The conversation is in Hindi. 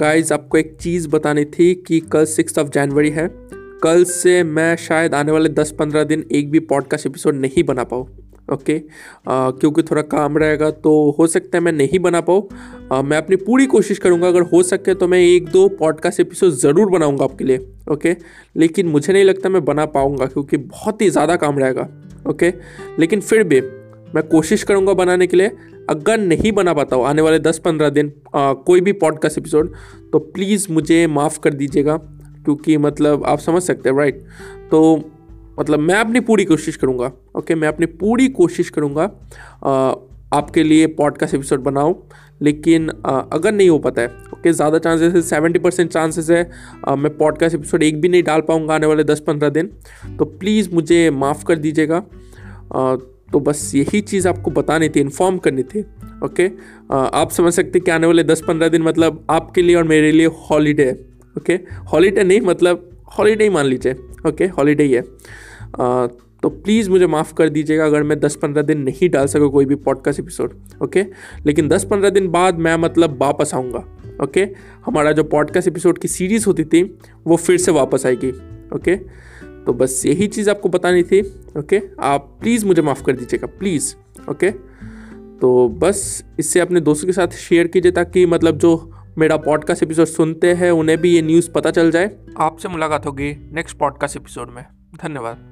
गाइस आपको एक चीज़ बतानी थी कि कल सिक्स ऑफ़ जनवरी है। कल से मैं शायद आने वाले दस पंद्रह दिन एक भी पॉडकास्ट एपिसोड नहीं बना पाऊँ ओके क्योंकि थोड़ा काम रहेगा तो हो सकता है मैं नहीं बना पाऊँ। मैं अपनी पूरी कोशिश करूँगा, अगर हो सके तो मैं एक दो पॉडकास्ट एपिसोड ज़रूर बनाऊँगा आपके लिए ओके लेकिन मुझे नहीं लगता मैं बना पाऊँगा, क्योंकि बहुत ही ज़्यादा काम रहेगा ओके लेकिन फिर भी मैं कोशिश करूँगा बनाने के लिए। अगर नहीं बना पाता हूँ आने वाले दस पंद्रह दिन आ, कोई भी पॉडकास्ट एपिसोड तो प्लीज़ मुझे माफ़ कर दीजिएगा क्योंकि मतलब आप समझ सकते हैं राइट तो मतलब मैं अपनी पूरी कोशिश करूँगा ओके मैं अपनी पूरी कोशिश करूँगा आपके लिए पॉडकास्ट एपिसोड बनाऊँ लेकिन आ, अगर नहीं हो पाता है ओके ज़्यादा चांसेस है सेवेंटी परसेंट चांसेस है आ, मैं पॉडकास्ट एपिसोड एक भी नहीं डाल पाऊँगा आने वाले दस पंद्रह दिन तो प्लीज़ मुझे माफ़ कर दीजिएगा तो बस यही चीज़ आपको बतानी थी इन्फॉर्म करनी थी ओके आप समझ सकते कि आने वाले दस पंद्रह दिन मतलब आपके लिए और मेरे लिए हॉलीडे है ओके हॉलीडे नहीं मतलब हॉलीडे ही मान लीजिए ओके हॉलीडे ही है। आ, तो प्लीज़ मुझे माफ़ कर दीजिएगा अगर मैं दस पंद्रह दिन नहीं डाल सका कोई भी पॉडकास्ट एपिसोड ओके लेकिन दस पंद्रह दिन बाद मैं मतलब वापस आऊँगा ओके हमारा जो पॉडकास्ट एपिसोड की सीरीज़ होती थी वो फिर से वापस आएगी ओके तो बस यही चीज़ आपको बतानी थी, ओके? आप प्लीज़ मुझे माफ़ कर दीजिएगा, प्लीज़, ओके? तो बस इससे अपने दोस्तों के साथ शेयर कीजिए ताकि मतलब जो मेरा पॉडकास्ट एपिसोड सुनते हैं, उन्हें भी ये न्यूज़ पता चल जाए। आपसे मुलाकात होगी नेक्स्ट पॉडकास्ट एपिसोड में। धन्यवाद।